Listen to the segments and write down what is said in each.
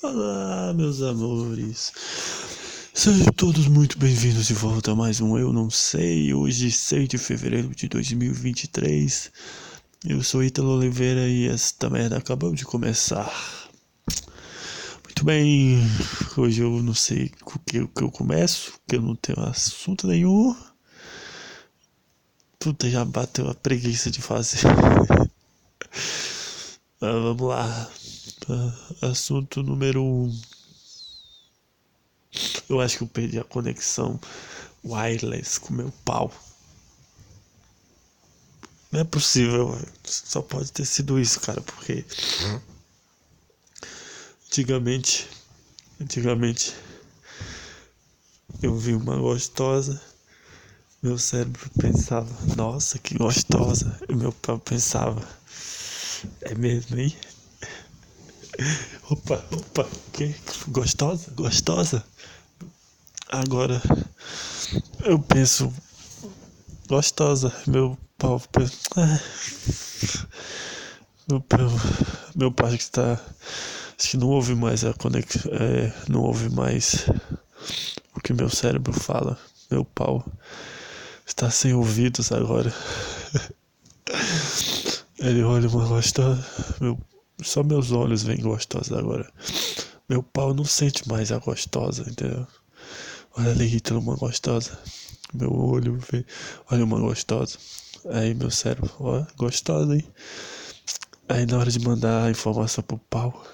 Olá, meus amores. Sejam todos muito bem-vindos de volta a mais um Eu Não Sei. Hoje, 6 de fevereiro de 2023. Eu sou Ítalo Oliveira e esta merda acabou de começar. Muito bem, hoje eu não sei com que, que eu começo, porque eu não tenho assunto nenhum. Puta, já bateu a preguiça de fazer. ah, vamos lá. Assunto número 1. Um. Eu acho que eu perdi a conexão wireless com meu pau. Não é possível, só pode ter sido isso, cara, porque antigamente, antigamente eu vi uma gostosa, meu cérebro pensava, nossa, que gostosa, e meu pau pensava, é mesmo, hein? Opa, opa, que gostosa, gostosa. Agora eu penso gostosa, meu pau pensa, ah, meu pau, meu pau que está acho que não ouve mais a conexão, é, não ouve mais o que meu cérebro fala. Meu pau está sem ouvidos agora. Ele olha uma gostosa, meu só meus olhos veem gostosa agora. Meu pau não sente mais a gostosa, entendeu? Olha ali, Hitler, uma gostosa. Meu olho vê. Olha uma gostosa. Aí meu cérebro, ó, gostosa, hein? Aí na hora de mandar a informação pro pau.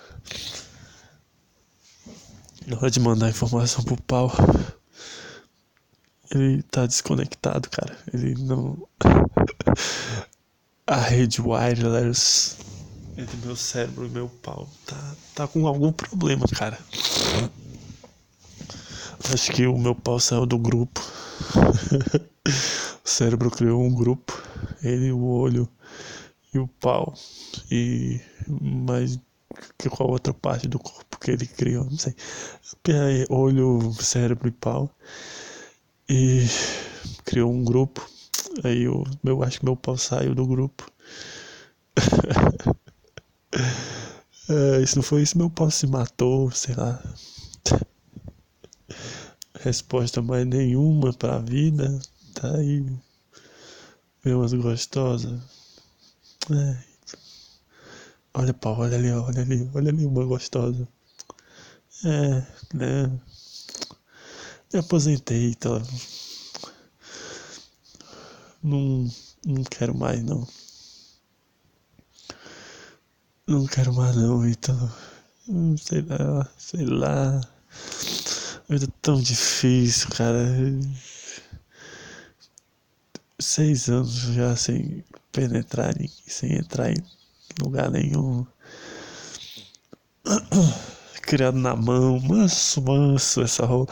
Na hora de mandar a informação pro pau. Ele tá desconectado, cara. Ele não. a rede wireless entre meu cérebro e meu pau. Tá, tá com algum problema, cara. Acho que o meu pau saiu do grupo. o cérebro criou um grupo. Ele, o olho e o pau. E mais que qual outra parte do corpo que ele criou, não sei. Olho, cérebro e pau. E criou um grupo. Aí eu, eu acho que meu pau saiu do grupo. É, se não foi isso, meu pau se matou, sei lá. Resposta mais nenhuma pra vida. Tá aí. Vê umas gostosas. É. Olha, pau, olha ali, olha ali, olha ali uma gostosa. É, né? Me aposentei, então. Não, não quero mais, não. Não quero mais não, então. Sei lá, sei lá. A vida é tão difícil, cara. Seis anos já sem penetrar, sem entrar em lugar nenhum. Criado na mão, manso, manso essa rola.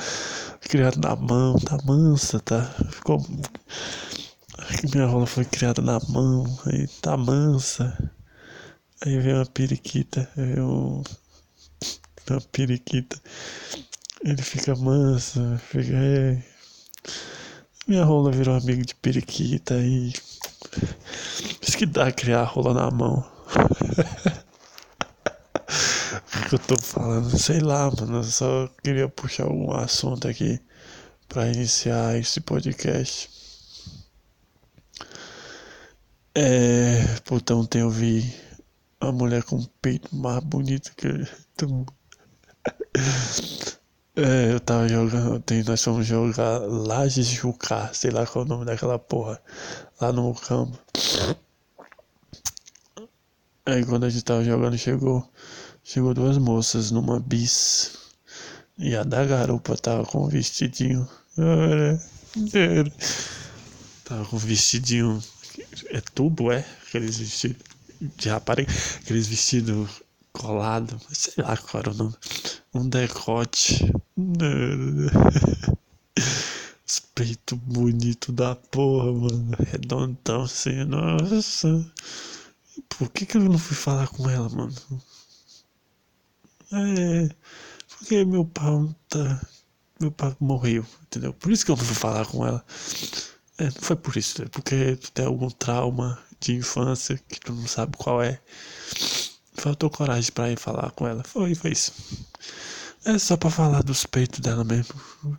Criado na mão, tá mansa, tá? Ficou. Minha rola foi criada na mão, aí tá mansa. Aí vem uma periquita, vem um, uma periquita. Ele fica manso, fica. É... Minha rola virou amigo de periquita e. Isso que dá criar a rola na mão. o que eu tô falando? Sei lá, mano. Eu só queria puxar algum assunto aqui para iniciar esse podcast. É. Puta, ontem eu vi a mulher com o peito mais bonito que eu. É, eu tava jogando, ontem nós fomos jogar Lages Jucá, sei lá qual é o nome daquela porra, lá no campo. Aí quando a gente tava jogando, chegou, chegou duas moças numa bis. E a da garupa tava com um vestidinho. Tava com um vestidinho. É tubo, é? Aqueles vestidos de rapariga, aqueles vestidos colados, sei lá qual era o nome, um decote. Os peitos bonitos da porra, mano, redondão assim, nossa. Por que que eu não fui falar com ela, mano? É, porque meu pau tá. Meu pai morreu, entendeu? Por isso que eu não fui falar com ela. É, não foi por isso, porque tu tem algum trauma de infância que tu não sabe qual é. faltou coragem pra ir falar com ela. Foi, foi isso. É só pra falar dos peitos dela mesmo.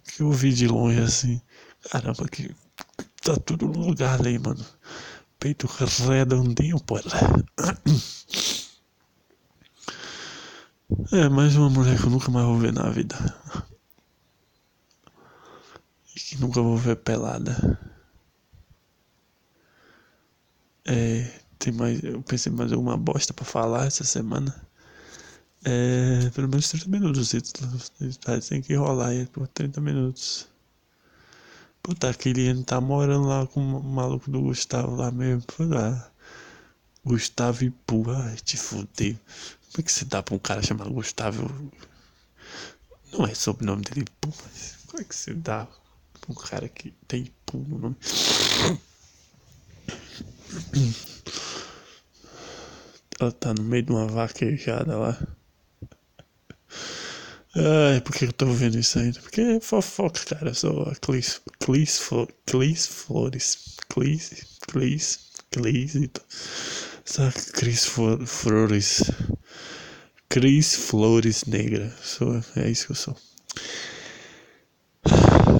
Que eu vi de longe assim. Caramba, que tá tudo no lugar ali, mano. Peito redondinho, pô. É, mais uma mulher que eu nunca mais vou ver na vida. E que nunca vou ver pelada. É, tem mais. Eu pensei mais alguma bosta pra falar essa semana. É, pelo menos 30 minutos. Tem que rolar aí por 30 minutos. Puta, aquele tá morando lá com o maluco do Gustavo lá mesmo. Puta, Gustavo Ipu, ai, te fudeu. Como é que você dá pra um cara chamado Gustavo? Não é sobrenome dele mas como é que você dá pra um cara que tem Ipu no nome? Ela tá no meio de uma vaquejada lá. Ai, por que eu tô vendo isso ainda? Porque é fofoca, cara. Eu sou a Clis, Clis, Clis Flores. Clis, Clis, Clis. Essa Cris Flores. Cris Flores Negra. Sou, é isso que eu sou.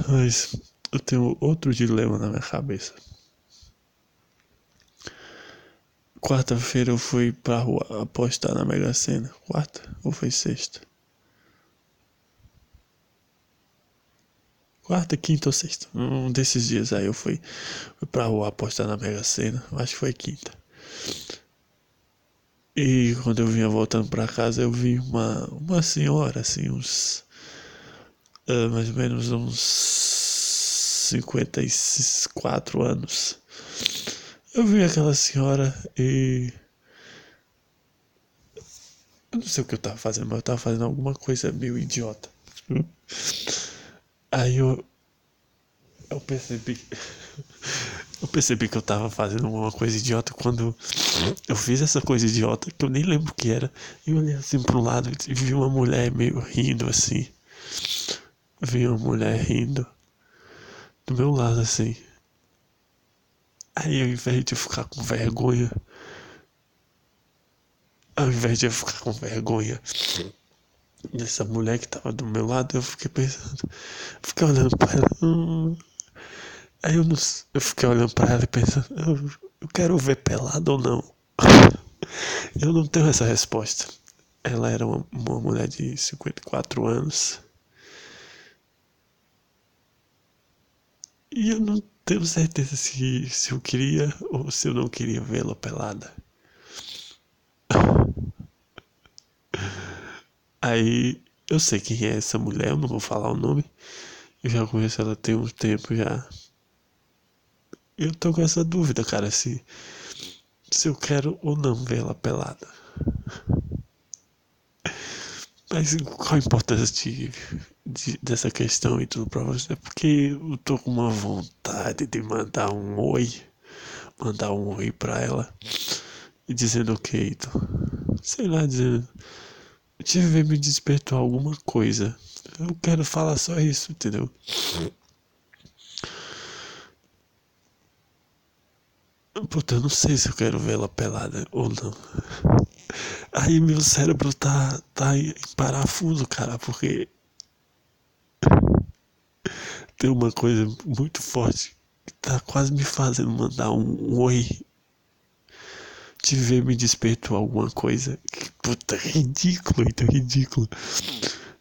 Mas eu tenho outro dilema na minha cabeça. Quarta-feira eu fui pra rua apostar na Mega Sena. Quarta ou foi sexta? quarta, quinta ou sexta. Um desses dias aí eu fui, fui pra rua apostar na Mega Sena. Acho que foi quinta. E quando eu vinha voltando pra casa, eu vi uma, uma senhora, assim, uns. Uh, mais ou menos uns 54 anos. Eu vi aquela senhora e. Eu não sei o que eu tava fazendo, mas eu tava fazendo alguma coisa meio idiota. Aí eu. Eu percebi. Eu percebi que eu tava fazendo uma coisa idiota quando eu fiz essa coisa idiota que eu nem lembro o que era. E eu olhei assim pro lado e vi uma mulher meio rindo assim. Vi uma mulher rindo do meu lado assim. Aí ao invés de ficar com vergonha, ao invés de eu ficar com vergonha, dessa mulher que tava do meu lado, eu fiquei pensando, fiquei olhando pra ela. Hum. Aí eu, não, eu fiquei olhando pra ela e pensando, eu, eu quero ver pelado ou não? eu não tenho essa resposta. Ela era uma, uma mulher de 54 anos. E eu não tenho certeza se, se eu queria ou se eu não queria vê-la pelada. Aí eu sei quem é essa mulher, eu não vou falar o nome. Eu já conheço ela tem um tempo já. Eu tô com essa dúvida, cara, se, se eu quero ou não vê-la pelada. Mas qual a importância de, de, dessa questão e tudo pra você? Porque eu tô com uma vontade de mandar um oi. Mandar um oi pra ela. E dizendo o que, então, sei lá, dizendo tive me despertou alguma coisa. Eu quero falar só isso, entendeu? Puta, eu não sei se eu quero vê-la pelada ou não. Aí meu cérebro tá, tá em parafuso, cara, porque tem uma coisa muito forte que tá quase me fazendo mandar um, um oi te ver me despertou alguma coisa. Que puta, ridículo, então ridículo.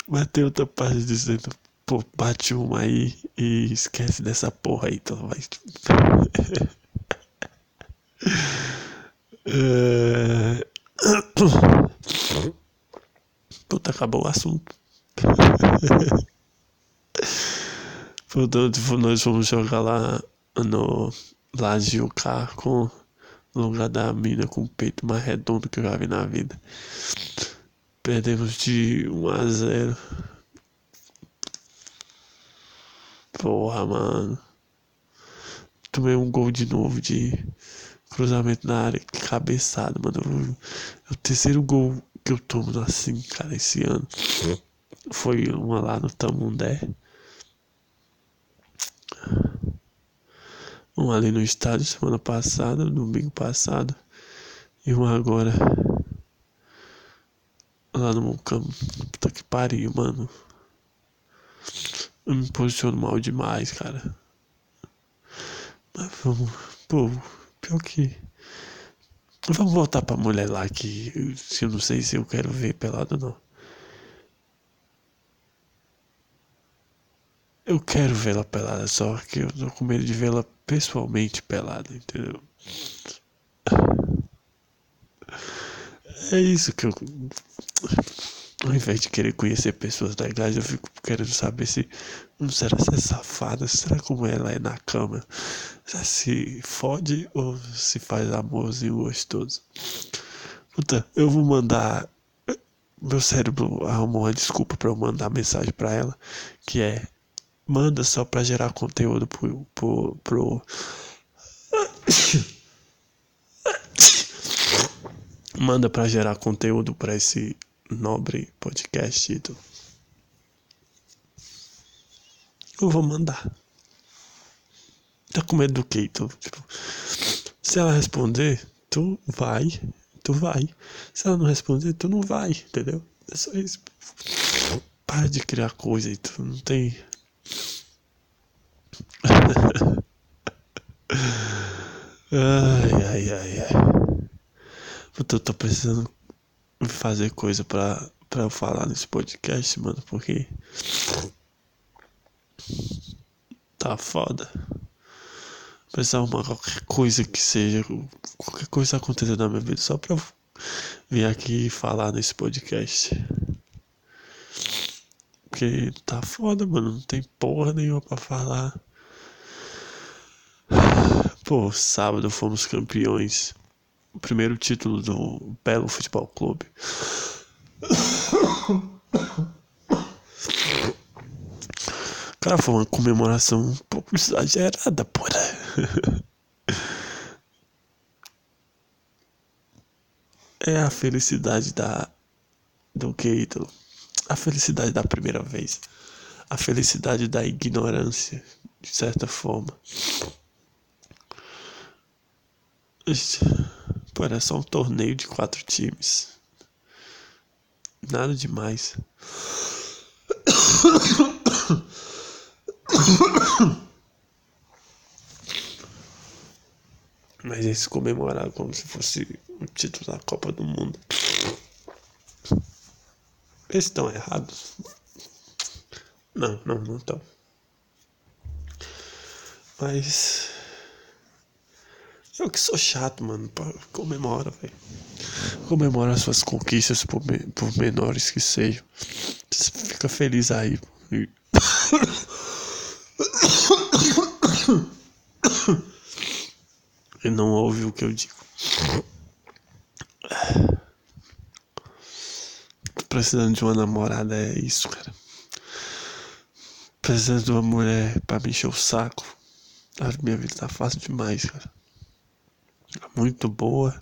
Mas tem outra parte dizendo, pô, bate uma aí e esquece dessa porra aí, então vai. é... Puta, acabou o assunto. Portanto, nós vamos jogar lá no Laje o com no lugar da mina com o peito mais redondo que eu já vi na vida. Perdemos de 1 a 0. Porra, mano. Tomei um gol de novo de cruzamento na área, cabeçada, mano. É o terceiro gol que eu tomo assim, cara, esse ano. Foi uma lá no Tamundé. Um ali no estádio semana passada, domingo passado. E um agora lá no campo. Puta que pariu, mano. Eu me posiciono mal demais, cara. Mas vamos. Pô, pior que. Vamos voltar pra mulher lá que eu não sei se eu quero ver pelado ou não. Eu quero vê-la pelada, só que eu tô com medo de vê-la pessoalmente pelada, entendeu? É isso que eu. Ao invés de querer conhecer pessoas legais, eu fico querendo saber se. Não será se é safada? Será como ela é na cama? Será se fode ou se faz amorzinho gostoso? Puta, eu vou mandar. Meu cérebro arrumou uma desculpa para eu mandar mensagem para ela, que é manda só para gerar conteúdo pro, pro, pro... manda para gerar conteúdo para esse nobre podcast Ito. eu vou mandar. Tá com medo do que tu tipo, se ela responder tu vai tu vai. Se ela não responder tu não vai entendeu? É só isso. Para de criar coisa e tu não tem. Ai, ai, ai, ai. Eu tô precisando fazer coisa pra, pra eu falar nesse podcast, mano, porque. Tá foda. Precisar arrumar qualquer coisa que seja. Qualquer coisa acontecer na minha vida só pra eu vir aqui falar nesse podcast. Porque tá foda, mano. Não tem porra nenhuma pra falar. Pô, sábado fomos campeões. O primeiro título do Belo Futebol Clube. Cara, foi uma comemoração um pouco exagerada, porra. É a felicidade da do Keito a felicidade da primeira vez, a felicidade da ignorância, de certa forma. Pô, era só um torneio de quatro times. Nada demais. Mas eles comemoraram como se fosse o título da Copa do Mundo. Eles estão errados? Não, não, não estão. Mas. Eu que sou chato, mano. Comemora, velho. Comemora suas conquistas, por, me, por menores que sejam. Fica feliz aí. E não ouve o que eu digo. precisando de uma namorada é isso, cara. Precisando de uma mulher pra me encher o saco. A minha vida tá fácil demais, cara. Muito boa.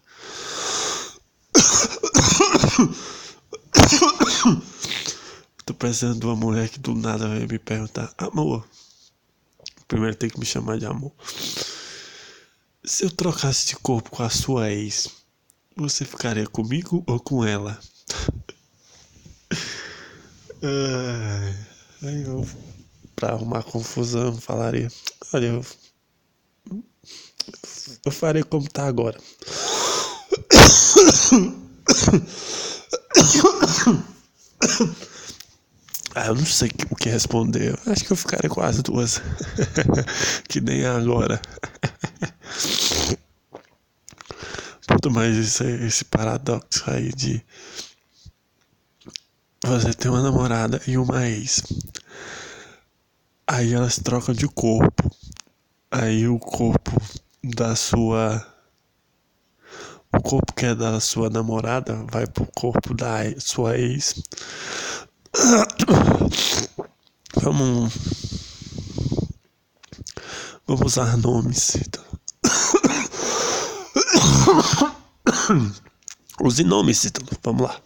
Tô precisando de uma mulher que do nada vai me perguntar, amor. Primeiro tem que me chamar de amor. Se eu trocasse de corpo com a sua ex, você ficaria comigo ou com ela? aí eu, pra arrumar confusão, falaria: Olha, eu, eu farei como tá agora. Ah, eu não sei o que responder. Acho que eu ficaria com as duas. que nem agora. Puta, mas esse, esse paradoxo aí de você tem uma namorada e uma ex. Aí elas trocam de corpo. Aí o corpo da sua. O corpo que é da sua namorada vai pro corpo da sua ex. Vamos. Vamos usar nomes. Use nomes, Ítalo. Vamos lá.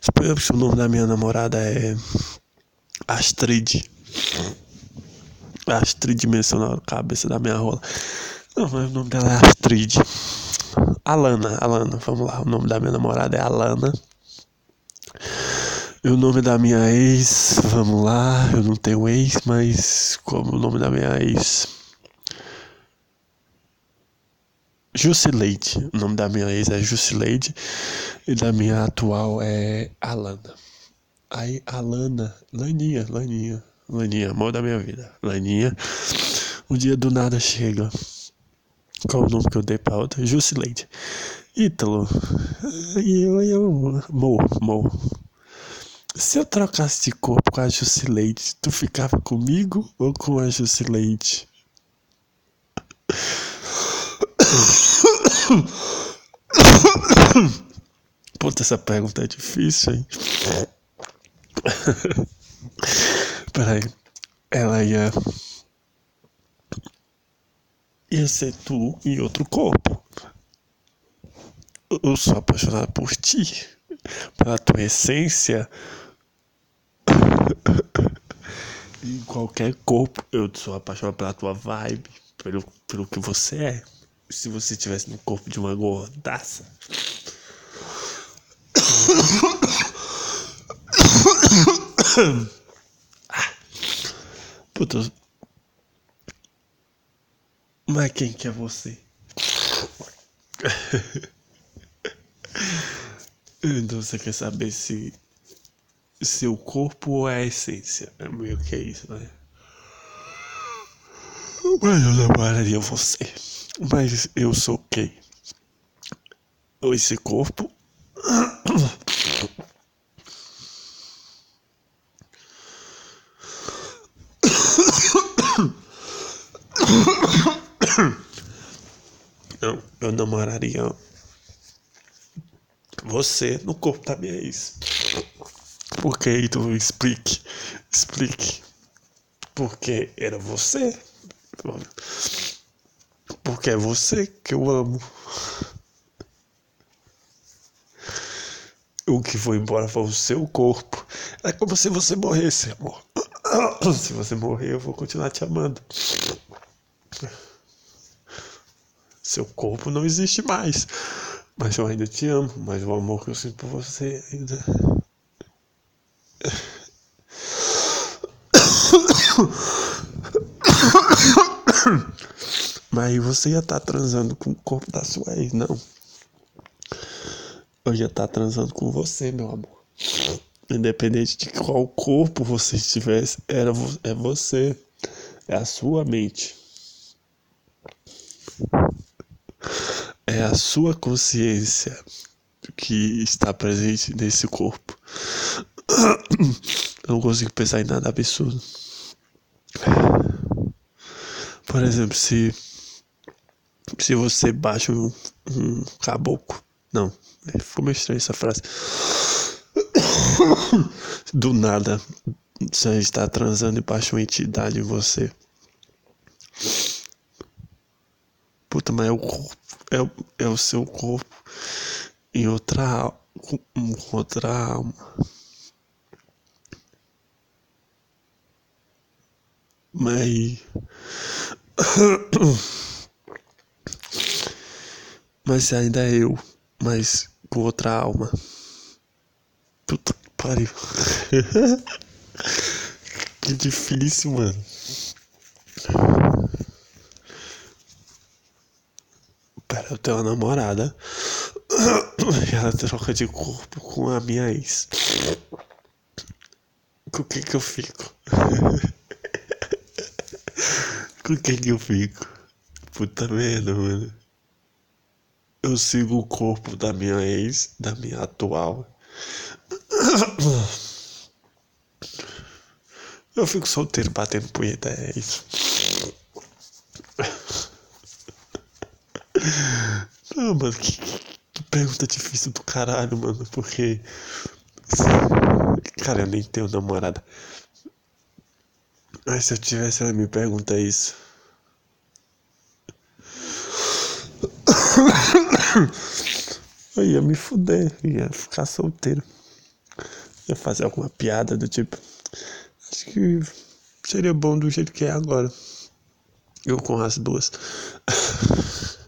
Suponhamos que o nome da minha namorada é Astrid. Astrid mencionou a cabeça da minha rola. Não, mas o nome dela é Astrid. Alana, Alana, vamos lá. O nome da minha namorada é Alana. E o nome da minha ex, vamos lá, eu não tenho ex, mas como o nome da minha ex. Jusileide. O nome da minha ex é Jusileide e da minha atual é Alana. Aí, Alana, Laninha, Laninha, Laninha, amor da minha vida. Laninha, um dia do nada chega. Qual o nome que eu dei pra outra? Jusileide. Ítalo. E eu, eu, Mo, Mo. Se eu trocasse de corpo com a Jusileide, tu ficava comigo ou com a Jusileide? Puta, essa pergunta é difícil, hein? Peraí. Ela ia. Ia ser tu em outro corpo. Eu sou apaixonado por ti, pela tua essência. em qualquer corpo, eu sou apaixonado pela tua vibe, pelo, pelo que você é. Se você estivesse no corpo de uma gordaça. Puta. Mas quem que é você? Então você quer saber se seu corpo ou é a essência? É meio que é isso, né? Mas eu namoraria você. Mas eu sou quem? Esse corpo? Eu, eu namoraria você no corpo da minha ex. Por que, então explique, explique. Porque era você. Porque é você que eu amo. O que foi embora foi o seu corpo. É como se você morresse, amor. Se você morrer, eu vou continuar te amando. Seu corpo não existe mais. Mas eu ainda te amo. Mas o amor que eu sinto por você ainda. Mas você ia estar tá transando com o corpo da sua ex, não. Eu ia estar tá transando com você, meu amor. Independente de qual corpo você estivesse, era, é você. É a sua mente. É a sua consciência que está presente nesse corpo. Eu não consigo pensar em nada absurdo. Por exemplo, se se você baixa um, um caboclo. Não, ficou meio estranha essa frase. Do nada, você está transando e baixa uma entidade em você. Puta, mas é o corpo, é, o, é o seu corpo em outra, com outra alma. Mas. Mas ainda é eu, mas com outra alma. Puta que pariu. que difícil, mano. Tenho uma namorada. E ela troca de corpo com a minha ex. Com que que eu fico? com que que eu fico? Puta merda, mano. Eu sigo o corpo da minha ex, da minha atual. Eu fico solteiro batendo punheta, é isso. Não, mano, que, que pergunta difícil do caralho, mano, porque. Cara, eu nem tenho namorada. Mas se eu tivesse, ela me pergunta isso. Eu ia me fuder, ia ficar solteiro. Ia fazer alguma piada do tipo. Acho que seria bom do jeito que é agora. Eu com as duas.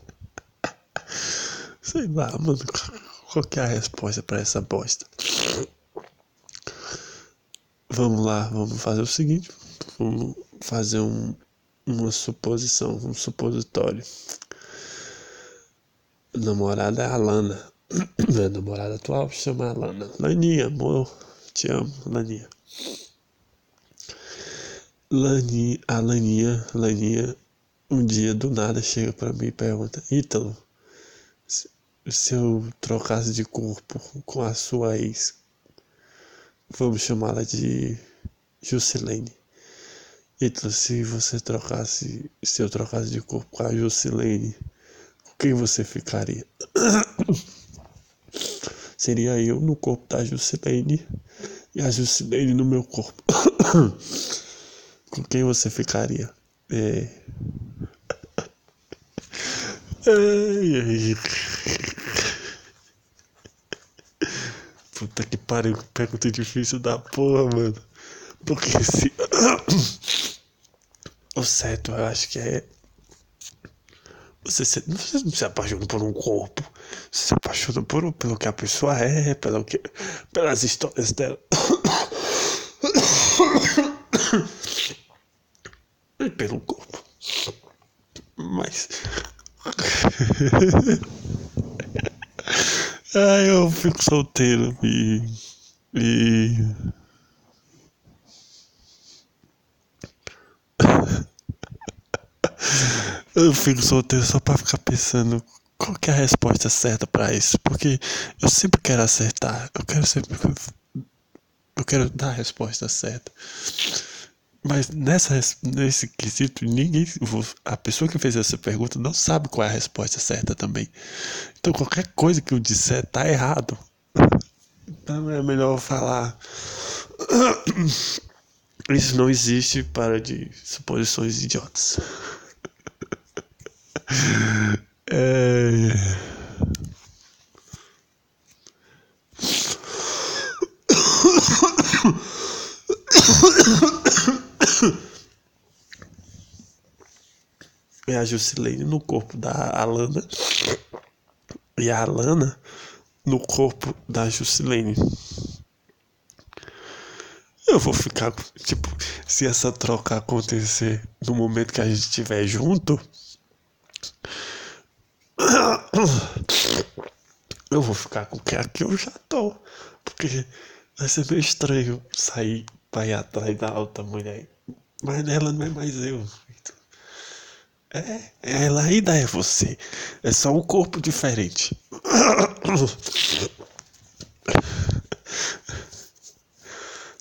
Sei lá, mano. Qual que é a resposta pra essa bosta? Vamos lá, vamos fazer o seguinte. Vamos fazer um, uma suposição, um supositório. Namorada é a Lana. Minha namorada atual chama a Lana. Laninha, amor, te amo, Laninha. Lani, a Laninha, Laninha, um dia do nada chega para mim e pergunta: Ítalo, se, eu trocasse de corpo com a sua ex, vamos chamá-la de Juscelene. Ítalo, se você trocasse, se eu trocasse de corpo com a Juscelene, com quem você ficaria? Seria eu no corpo da Juscelene e a Juscelene no meu corpo. com quem você ficaria? É. Ai, ai. Puta que pariu, pergunta difícil da porra, mano. Porque se. o certo, eu acho que é. Você se, você não se apaixona por um corpo. Você se apaixona por, pelo que a pessoa é, pelo que, pelas histórias dela. e pelo corpo. Mas. Ah, eu fico solteiro e. E. Eu fico solteiro só pra ficar pensando qual é a resposta certa para isso. Porque eu sempre quero acertar. Eu quero sempre. Eu quero dar a resposta certa. Mas nessa, nesse quesito, ninguém. A pessoa que fez essa pergunta não sabe qual é a resposta certa também. Então qualquer coisa que eu disser tá errado. Então é melhor falar. Isso não existe para de suposições idiotas. É... é a Jusilene no corpo da Alana e a Alana no corpo da Jusilene. Eu vou ficar, tipo, se essa troca acontecer no momento que a gente estiver junto, eu vou ficar com o que aqui eu já tô. Porque vai ser meio estranho sair pra ir atrás da outra mulher. Mas ela não é mais eu. É, ela ainda é você. É só um corpo diferente.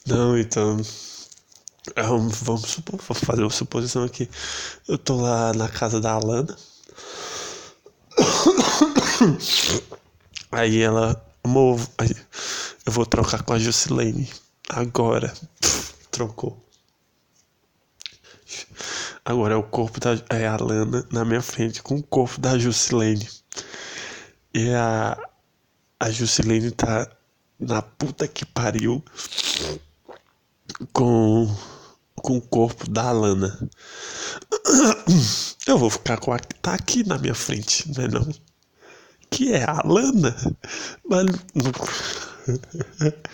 Não, então. Vamos, supor, vou fazer uma suposição aqui. Eu tô lá na casa da Alana. Aí ela. Eu vou trocar com a Jusilene. Agora. Trocou. Agora é o corpo da. É a Lana na minha frente com o corpo da Jusilene. E a. A Jusilene tá na puta que pariu com. Com o corpo da Lana. Eu vou ficar com a que tá aqui na minha frente, não é não? Que é a Lana. Mas.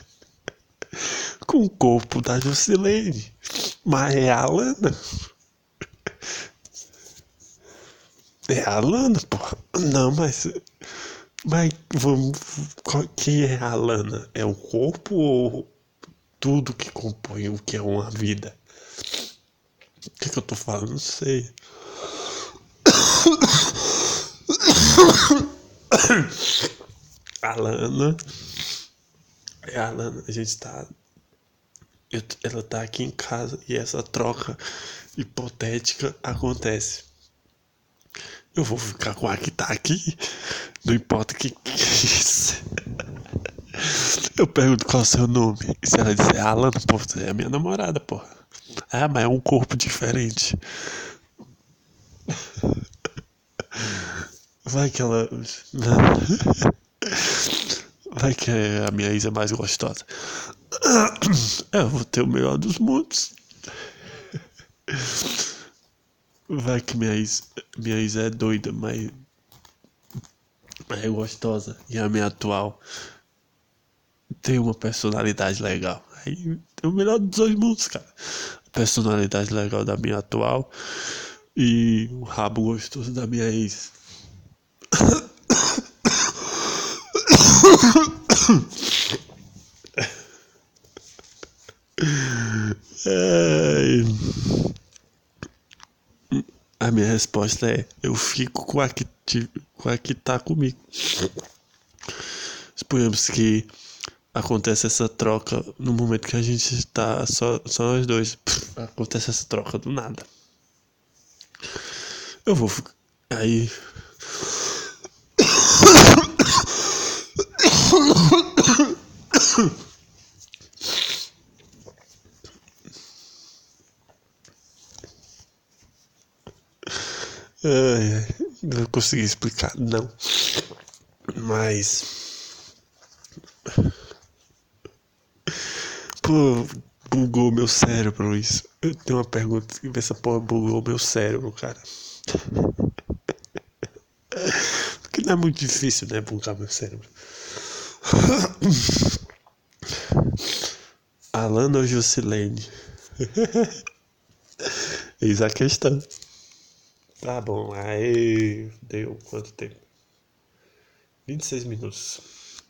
com o corpo da Jusilene. Mas é a Lana. É a Lana, pô. Não, mas. Mas vamos. Quem é a Lana? É o corpo ou tudo que compõe o que é uma vida? O que, que eu tô falando? Não sei. A Lana. É a Lana. A gente tá. Eu, ela tá aqui em casa e essa troca hipotética acontece. Eu vou ficar com a que tá aqui. Não importa o que, que Eu pergunto qual é o seu nome. E se ela disser Alan, pô, você é a minha namorada, pô. Ah, mas é um corpo diferente. Vai que ela. Vai que a minha ex é mais gostosa. Eu vou ter o melhor dos mundos. Vai que minha ex, minha ex é doida, mas, mas é gostosa. E a minha atual tem uma personalidade legal. Aí tem o melhor dos dois mundos, cara. A personalidade legal da minha atual e o rabo gostoso da minha ex. minha resposta é: eu fico com a que, com a que tá comigo. Suponhamos que acontece essa troca no momento que a gente está só, só nós dois. Acontece essa troca do nada. Eu vou ficar. Aí. não consegui explicar, não. Mas. Pô, bugou meu cérebro isso. Eu tenho uma pergunta que essa porra bugou meu cérebro, cara. Porque não é muito difícil, né? Bugar meu cérebro. Alana ou Jusilene? Eis a questão. Tá bom, aí deu quanto tempo? 26 minutos.